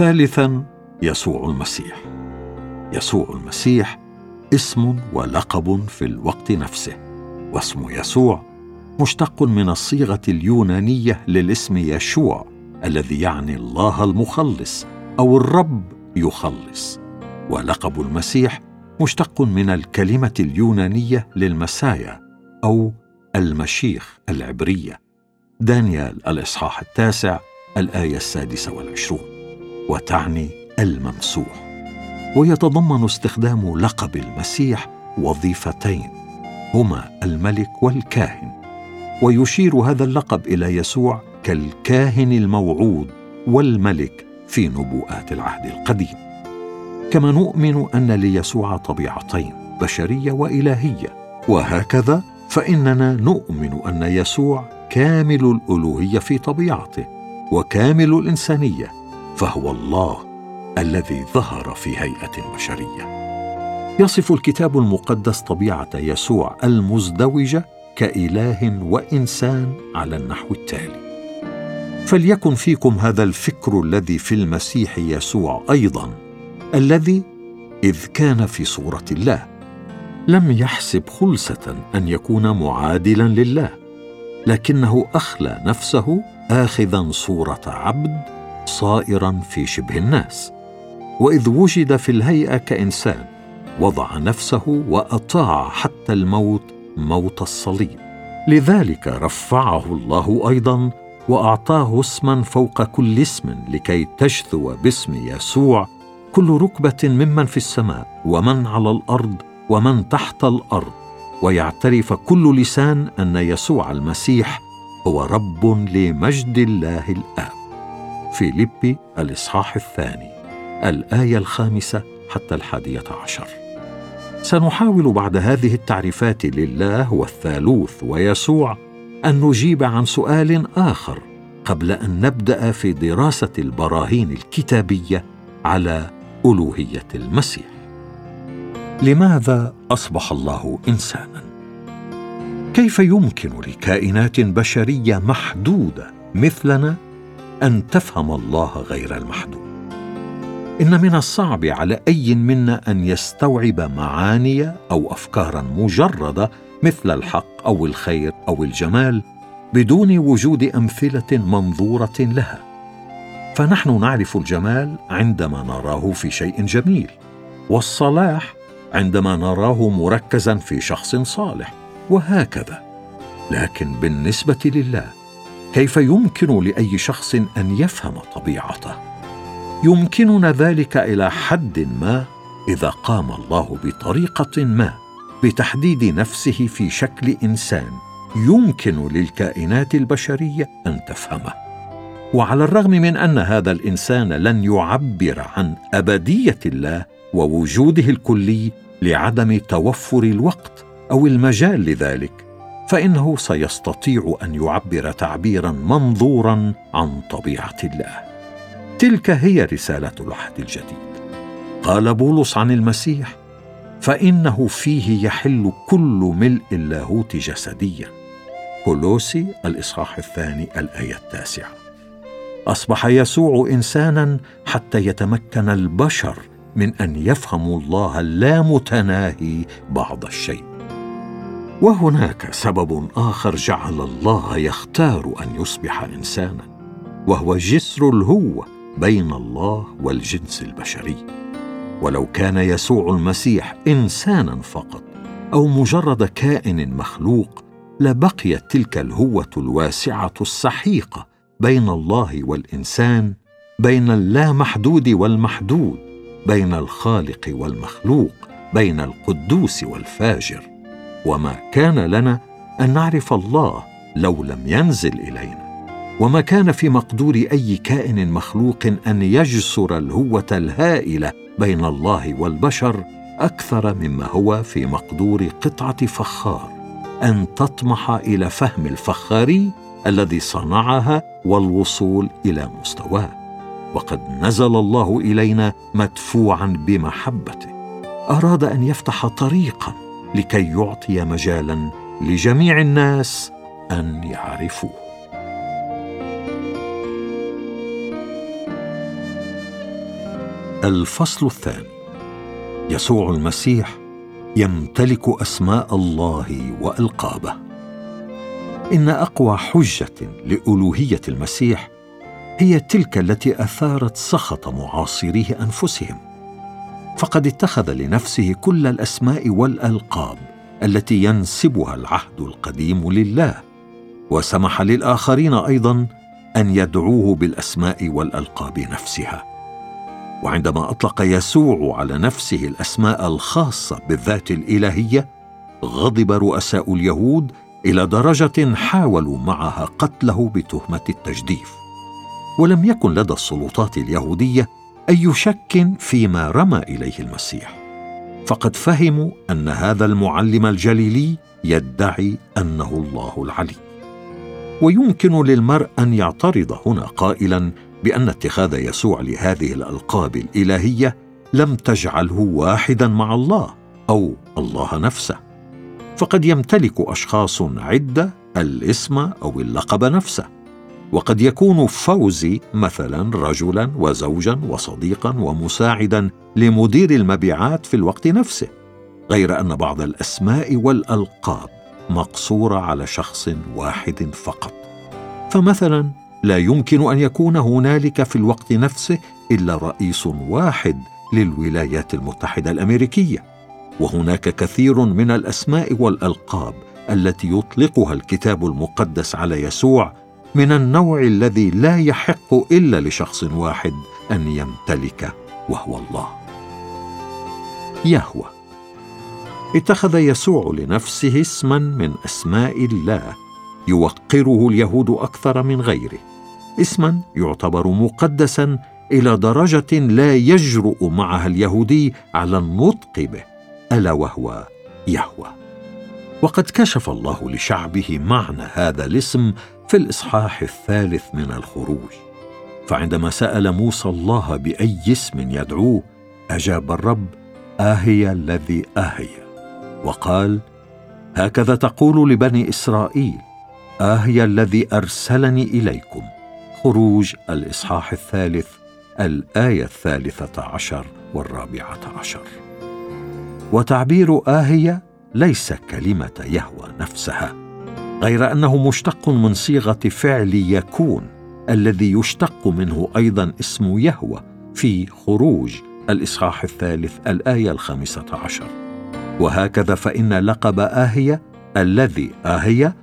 ثالثا يسوع المسيح. يسوع المسيح اسم ولقب في الوقت نفسه واسم يسوع مشتق من الصيغة اليونانية للاسم يشوع الذي يعني الله المخلص أو الرب يخلص. ولقب المسيح مشتق من الكلمة اليونانية للمسايا أو المشيخ العبرية. دانيال الإصحاح التاسع الآية السادسة والعشرون. وتعني الممسوح. ويتضمن استخدام لقب المسيح وظيفتين هما الملك والكاهن. ويشير هذا اللقب إلى يسوع كالكاهن الموعود والملك في نبوءات العهد القديم. كما نؤمن أن ليسوع طبيعتين بشرية وإلهية. وهكذا فإننا نؤمن أن يسوع كامل الألوهية في طبيعته وكامل الإنسانية. فهو الله الذي ظهر في هيئة بشرية. يصف الكتاب المقدس طبيعة يسوع المزدوجة كإله وإنسان على النحو التالي. فليكن فيكم هذا الفكر الذي في المسيح يسوع أيضا الذي إذ كان في صورة الله لم يحسب خلسة أن يكون معادلا لله لكنه أخلى نفسه اخذا صورة عبد صائرا في شبه الناس. وإذ وجد في الهيئة كإنسان وضع نفسه وأطاع حتى الموت موت الصليب. لذلك رفعه الله أيضا وأعطاه اسما فوق كل اسم لكي تشثو باسم يسوع كل ركبة ممن في السماء ومن على الأرض ومن تحت الأرض. ويعترف كل لسان أن يسوع المسيح هو رب لمجد الله الآب. فيليبي الإصحاح الثاني الآية الخامسة حتى الحادية عشر. سنحاول بعد هذه التعريفات لله والثالوث ويسوع أن نجيب عن سؤال آخر قبل أن نبدأ في دراسة البراهين الكتابية على ألوهية المسيح. لماذا أصبح الله إنسانا؟ كيف يمكن لكائنات بشرية محدودة مثلنا أن تفهم الله غير المحدود. إن من الصعب على أي منا أن يستوعب معاني أو أفكارا مجردة مثل الحق أو الخير أو الجمال بدون وجود أمثلة منظورة لها. فنحن نعرف الجمال عندما نراه في شيء جميل والصلاح عندما نراه مركزا في شخص صالح وهكذا. لكن بالنسبة لله كيف يمكن لأي شخص أن يفهم طبيعته؟ يمكننا ذلك إلى حد ما إذا قام الله بطريقة ما بتحديد نفسه في شكل إنسان يمكن للكائنات البشرية أن تفهمه. وعلى الرغم من أن هذا الإنسان لن يعبر عن أبدية الله ووجوده الكلي لعدم توفر الوقت أو المجال لذلك فإنه سيستطيع أن يعبر تعبيرا منظورا عن طبيعة الله. تلك هي رسالة العهد الجديد. قال بولس عن المسيح فإنه فيه يحل كل ملء اللاهوت جسديا. كولوسي الإصحاح الثاني الآية التاسعة. أصبح يسوع انسانا حتى يتمكن البشر من أن يفهموا الله اللامتناهي بعض الشيء. وهناك سبب آخر جعل الله يختار أن يصبح إنسانا وهو جسر الهوة بين الله والجنس البشري. ولو كان يسوع المسيح إنسانا فقط أو مجرد كائن مخلوق لبقيت تلك الهوة الواسعة السحيقة بين الله والإنسان بين اللامحدود والمحدود بين الخالق والمخلوق بين القدوس والفاجر. وما كان لنا أن نعرف الله لو لم ينزل إلينا. وما كان في مقدور أي كائن مخلوق أن يجسر الهوة الهائلة بين الله والبشر أكثر مما هو في مقدور قطعة فخار. أن تطمح إلى فهم الفخاري الذي صنعها والوصول إلى مستواه. وقد نزل الله إلينا مدفوعا بمحبته. أراد أن يفتح طريقا لكي يعطي مجالا لجميع الناس أن يعرفوه. الفصل الثاني. يسوع المسيح يمتلك أسماء الله وألقابه. إن أقوى حجة لألوهية المسيح هي تلك التي أثارت سخط معاصريه أنفسهم. فقد اتخذ لنفسه كل الأسماء والألقاب التي ينسبها العهد القديم لله وسمح للآخرين أيضا أن يدعوه بالأسماء والألقاب نفسها. وعندما أطلق يسوع على نفسه الأسماء الخاصة بالذات الإلهية غضب رؤساء اليهود إلى درجة حاولوا معها قتله بتهمة التجديف. ولم يكن لدى السلطات اليهودية أي شك فيما رمى إليه المسيح. فقد فهموا أن هذا المعلم الجليلي يدعي أنه الله العلي. ويمكن للمرء أن يعترض هنا قائلا بأن اتخاذ يسوع لهذه الألقاب الإلهية لم تجعله واحدا مع الله أو الله نفسه. فقد يمتلك أشخاص عدة الاسم أو اللقب نفسه. وقد يكون فوزي مثلا رجلا وزوجا وصديقا ومساعدا لمدير المبيعات في الوقت نفسه غير أن بعض الأسماء والألقاب مقصورة على شخص واحد فقط. فمثلا لا يمكن أن يكون هنالك في الوقت نفسه إلا رئيس واحد للولايات المتحدة الأمريكية وهناك كثير من الأسماء والألقاب التي يطلقها الكتاب المقدس على يسوع من النوع الذي لا يحق إلا لشخص واحد أن يمتلك وهو الله. يهوى. اتخذ يسوع لنفسه اسما من أسماء الله يوقره اليهود أكثر من غيره. اسما يعتبر مقدسا إلى درجة لا يجرؤ معها اليهودي على النطق به ألا وهو يهوى. وقد كشف الله لشعبه معنى هذا الاسم في الإصحاح الثالث من الخروج. فعندما سأل موسى الله بأي اسم يدعوه أجاب الرب آهي الذي آهي. وقال هكذا تقول لبني إسرائيل آهي الذي أرسلني إليكم. خروج الإصحاح الثالث الآية الثالثة عشر والرابعة عشر. وتعبير آهي ليس كلمة يهوى نفسها. غير أنه مشتق من صيغة فعل يكون الذي يشتق منه أيضا اسم يهوى في خروج الإصحاح الثالث الآية الخامسة عشر. وهكذا فإن لقب اهيه الذي اهيه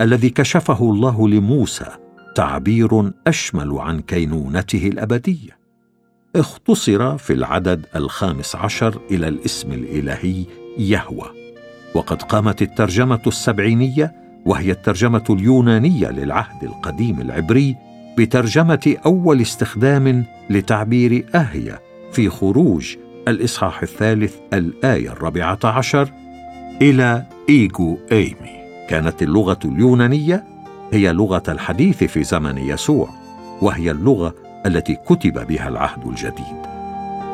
الذي كشفه الله لموسى تعبير أشمل عن كينونته الأبدية. اختصر في العدد الخامس عشر إلى الاسم الإلهي يهوى. وقد قامت الترجمة السبعينية وهي الترجمة اليونانية للعهد القديم العبري بترجمة أول استخدام لتعبير اهيا في خروج الإصحاح الثالث الآية الرابعة عشر إلى ايجو إيمي. كانت اللغة اليونانية هي لغة الحديث في زمن يسوع وهي اللغة التي كتب بها العهد الجديد.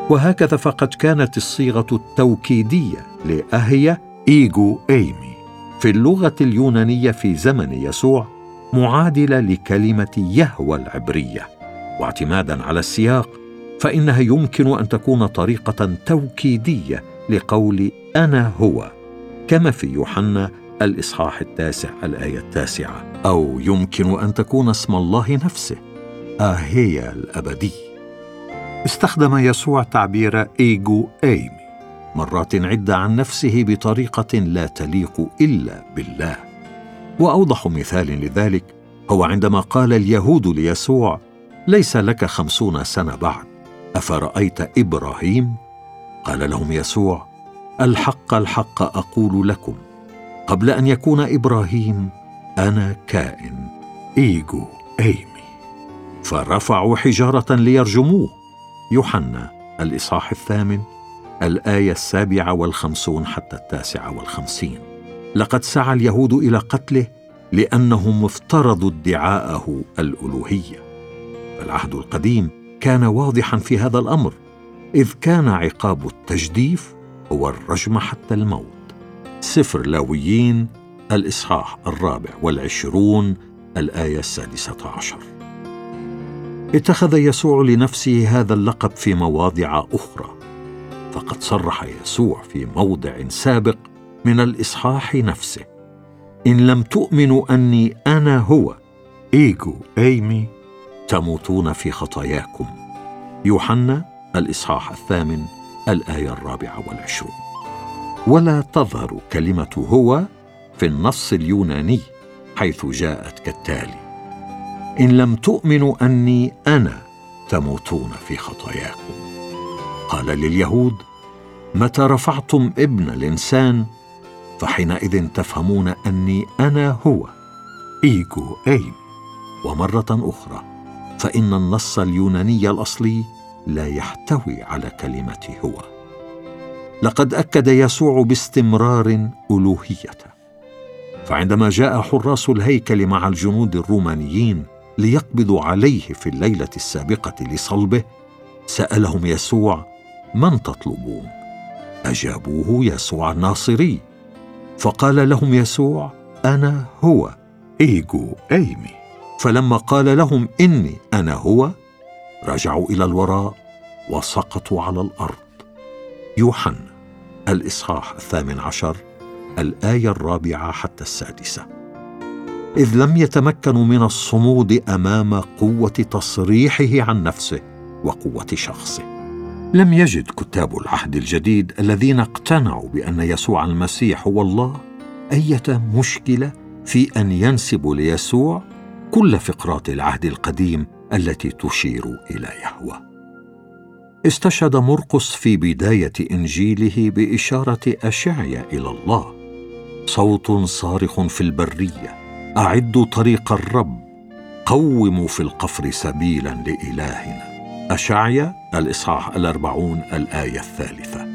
وهكذا فقد كانت الصيغة التوكيدية لاهيا ايجو إيمي. في اللغة اليونانية في زمن يسوع معادلة لكلمة يهوى العبرية. واعتمادا على السياق فإنها يمكن أن تكون طريقة توكيدية لقول أنا هو كما في يوحنا الإصحاح التاسع الآية التاسعة أو يمكن أن تكون اسم الله نفسه اهي الأبدي. استخدم يسوع تعبير ايجو ايمي مرات عده عن نفسه بطريقة لا تليق إلا بالله. وأوضح مثال لذلك هو عندما قال اليهود ليسوع ليس لك خمسون سنة بعد أفرأيت إبراهيم؟ قال لهم يسوع الحق الحق أقول لكم قبل أن يكون إبراهيم أنا كائن إيجو أيمي. فرفعوا حجارة ليرجموه. يوحنا الإصحاح الثامن. الآية السابعة والخمسون حتى التاسعة والخمسين. لقد سعى اليهود إلى قتله لأنهم افترضوا ادعاءه الألوهية. العهد القديم كان واضحا في هذا الأمر إذ كان عقاب التجديف هو الرجم حتى الموت. سفر لاويين الإصحاح الرابع والعشرون الآية السادسة عشر. اتخذ يسوع لنفسه هذا اللقب في مواضع أخرى. فقد صرح يسوع في موضع سابق من الإصحاح نفسه. إن لم تؤمنوا أني أنا هو إيجو أيمي تموتون في خطاياكم. يوحنا الإصحاح الثامن الآية الرابعة والعشرون. ولا تظهر كلمة هو في النص اليوناني حيث جاءت كالتالي. إن لم تؤمنوا أني أنا تموتون في خطاياكم. قال لليهود متى رفعتم ابن الإنسان؟ فحينئذ تفهمون أني أنا هو ايجو ايم ومرة أخرى فإن النص اليوناني الأصلي لا يحتوي على كلمة هو. لقد أكد يسوع باستمرار ألوهيته. فعندما جاء حراس الهيكل مع الجنود الرومانيين ليقبضوا عليه في الليلة السابقة لصلبه سألهم يسوع من تطلبون؟ أجابوه يسوع الناصري. فقال لهم يسوع أنا هو ايجو أيمي. فلما قال لهم إني أنا هو رجعوا إلى الوراء وسقطوا على الأرض. يوحنا الإصحاح الثامن عشر الآية الرابعة حتى السادسة. إذ لم يتمكنوا من الصمود أمام قوة تصريحه عن نفسه وقوة شخصه. لم يجد كتاب العهد الجديد الذين اقتنعوا بأن يسوع المسيح هو الله أية مشكلة في أن ينسبوا ليسوع كل فقرات العهد القديم التي تشير إلى يهوه. استشهد مرقس في بداية إنجيله بإشارة أشعيا إلى الله. صوت صارخ في البرية. أعدوا طريق الرب. قوموا في القفر سبيلا لإلهنا. اشعيا الإصحاح الأربعون الآية الثالثة.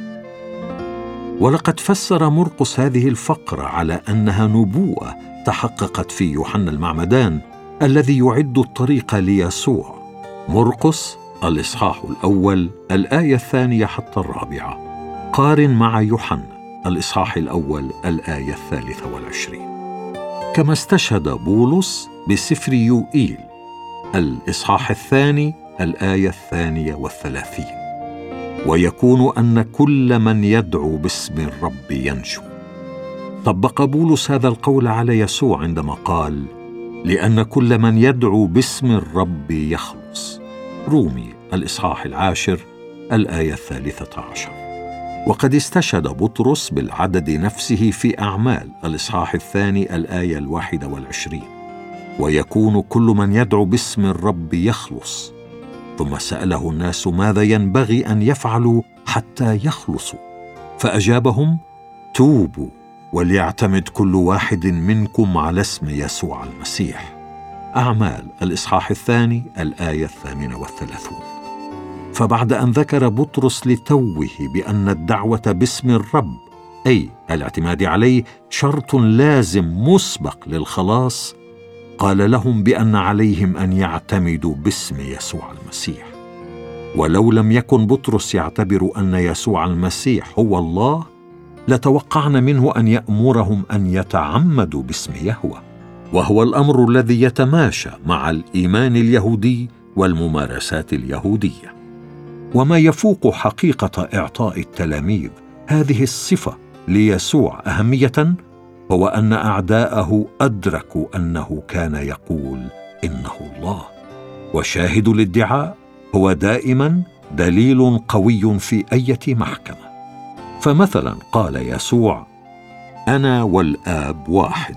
ولقد فسر مرقس هذه الفقرة على أنها نبوءة تحققت في يوحنا المعمدان الذي يعد الطريق ليسوع. مرقس الإصحاح الأول الآية الثانية حتى الرابعة. قارن مع يوحنا الإصحاح الأول الآية الثالثة والعشرين. كما استشهد بولس بسفر يوئيل. الإصحاح الثاني الآية الثانية والثلاثين. ويكون أن كل من يدعو باسم الرب ينجو طبق بولس هذا القول على يسوع عندما قال لأن كل من يدعو باسم الرب يخلص. رومي الإصحاح العاشر الآية الثالثة عشر. وقد استشهد بطرس بالعدد نفسه في أعمال الإصحاح الثاني الآية الواحدة والعشرين. ويكون كل من يدعو باسم الرب يخلص. ثم سأله الناس ماذا ينبغي أن يفعلوا حتى يخلصوا. فأجابهم توبوا وليعتمد كل واحد منكم على اسم يسوع المسيح. أعمال الإصحاح الثاني الآية الثامنة والثلاثون. فبعد أن ذكر بطرس لتوه بأن الدعوة باسم الرب أي الاعتماد عليه شرط لازم مسبق للخلاص قال لهم بأن عليهم أن يعتمدوا باسم يسوع المسيح. ولو لم يكن بطرس يعتبر أن يسوع المسيح هو الله لتوقعنا منه أن يأمرهم أن يتعمدوا باسم يهوه. وهو الأمر الذي يتماشى مع الإيمان اليهودي والممارسات اليهودية. وما يفوق حقيقة إعطاء التلاميذ هذه الصفة ليسوع أهمية هو أن أعداءه أدركوا أنه كان يقول إنه الله. وشاهد الادعاء هو دائما دليل قوي في أية محكمة. فمثلا قال يسوع أنا والآب واحد.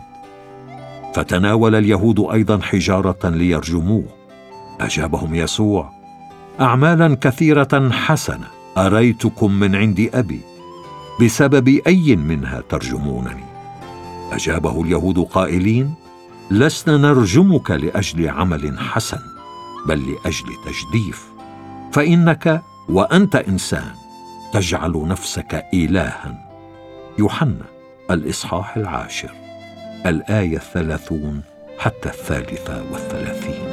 فتناول اليهود أيضا حجارة ليرجموه. أجابهم يسوع اعمالا كثيرة حسنة أريتكم من عند أبي؟ بسبب أي منها ترجمونني؟ أجابه اليهود قائلين لسنا نرجمك لأجل عمل حسن بل لأجل تجديف. فإنك وأنت إنسان تجعل نفسك الها. يوحنا الإصحاح العاشر الآية الثلاثون حتى الثالثة والثلاثين.